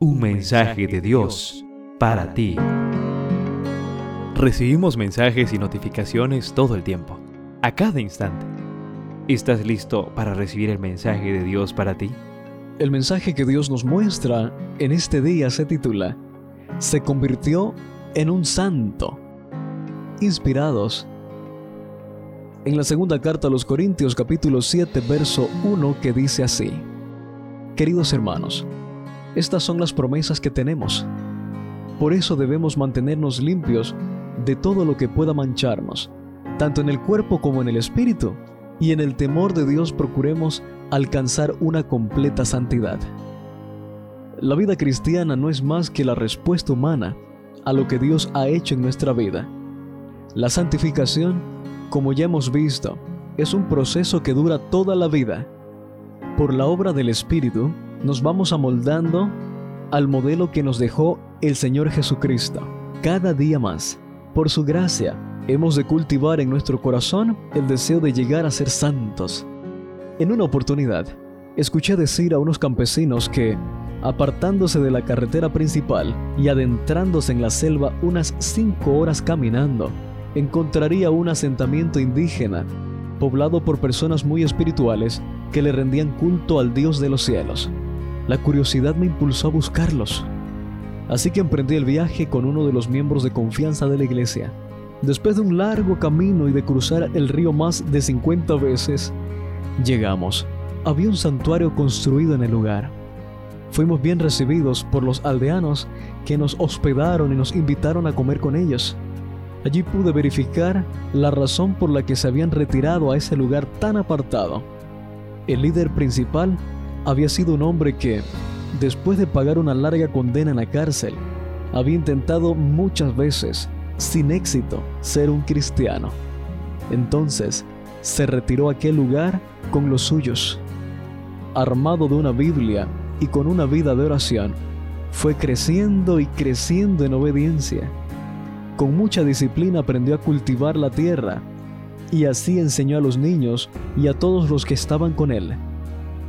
Un mensaje de Dios para ti. Recibimos mensajes y notificaciones todo el tiempo, a cada instante. ¿Estás listo para recibir el mensaje de Dios para ti? El mensaje que Dios nos muestra en este día se titula Se convirtió en un santo. Inspirados en la segunda carta a los Corintios capítulo 7 verso 1 que dice así. Queridos hermanos, estas son las promesas que tenemos. Por eso debemos mantenernos limpios de todo lo que pueda mancharnos, tanto en el cuerpo como en el espíritu, y en el temor de Dios procuremos alcanzar una completa santidad. La vida cristiana no es más que la respuesta humana a lo que Dios ha hecho en nuestra vida. La santificación, como ya hemos visto, es un proceso que dura toda la vida. Por la obra del Espíritu, nos vamos amoldando al modelo que nos dejó el Señor Jesucristo. Cada día más, por su gracia, hemos de cultivar en nuestro corazón el deseo de llegar a ser santos. En una oportunidad, escuché decir a unos campesinos que, apartándose de la carretera principal y adentrándose en la selva unas cinco horas caminando, encontraría un asentamiento indígena, poblado por personas muy espirituales que le rendían culto al Dios de los cielos. La curiosidad me impulsó a buscarlos. Así que emprendí el viaje con uno de los miembros de confianza de la iglesia. Después de un largo camino y de cruzar el río más de 50 veces, llegamos. Había un santuario construido en el lugar. Fuimos bien recibidos por los aldeanos que nos hospedaron y nos invitaron a comer con ellos. Allí pude verificar la razón por la que se habían retirado a ese lugar tan apartado. El líder principal había sido un hombre que, después de pagar una larga condena en la cárcel, había intentado muchas veces, sin éxito, ser un cristiano. Entonces, se retiró a aquel lugar con los suyos. Armado de una Biblia y con una vida de oración, fue creciendo y creciendo en obediencia. Con mucha disciplina aprendió a cultivar la tierra y así enseñó a los niños y a todos los que estaban con él.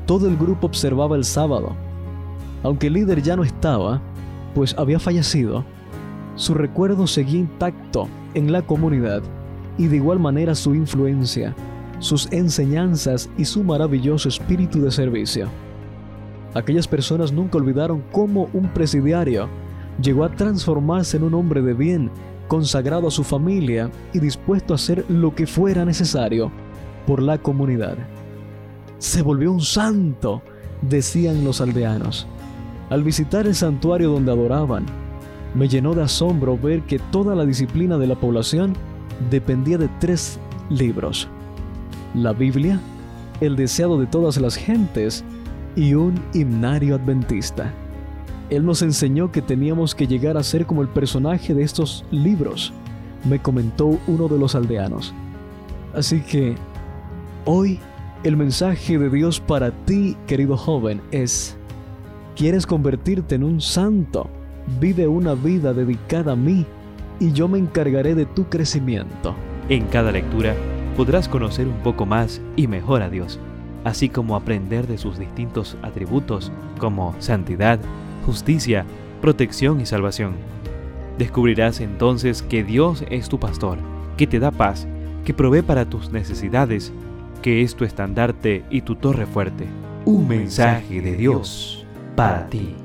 Todo el grupo observaba el sábado. Aunque el líder ya no estaba, pues había fallecido, su recuerdo seguía intacto en la comunidad y de igual manera su influencia, sus enseñanzas y su maravilloso espíritu de servicio. Aquellas personas nunca olvidaron cómo un presidiario llegó a transformarse en un hombre de bien, consagrado a su familia y dispuesto a hacer lo que fuera necesario por la comunidad. Se volvió un santo, decían los aldeanos. Al visitar el santuario donde adoraban, me llenó de asombro ver que toda la disciplina de la población dependía de tres libros. La Biblia, el deseado de todas las gentes y un himnario adventista. Él nos enseñó que teníamos que llegar a ser como el personaje de estos libros, me comentó uno de los aldeanos. Así que, hoy el mensaje de Dios para ti, querido joven, es, ¿quieres convertirte en un santo? Vive una vida dedicada a mí y yo me encargaré de tu crecimiento. En cada lectura podrás conocer un poco más y mejor a Dios, así como aprender de sus distintos atributos como santidad, justicia, protección y salvación. Descubrirás entonces que Dios es tu pastor, que te da paz, que provee para tus necesidades que es tu estandarte y tu torre fuerte. Un mensaje de Dios para ti.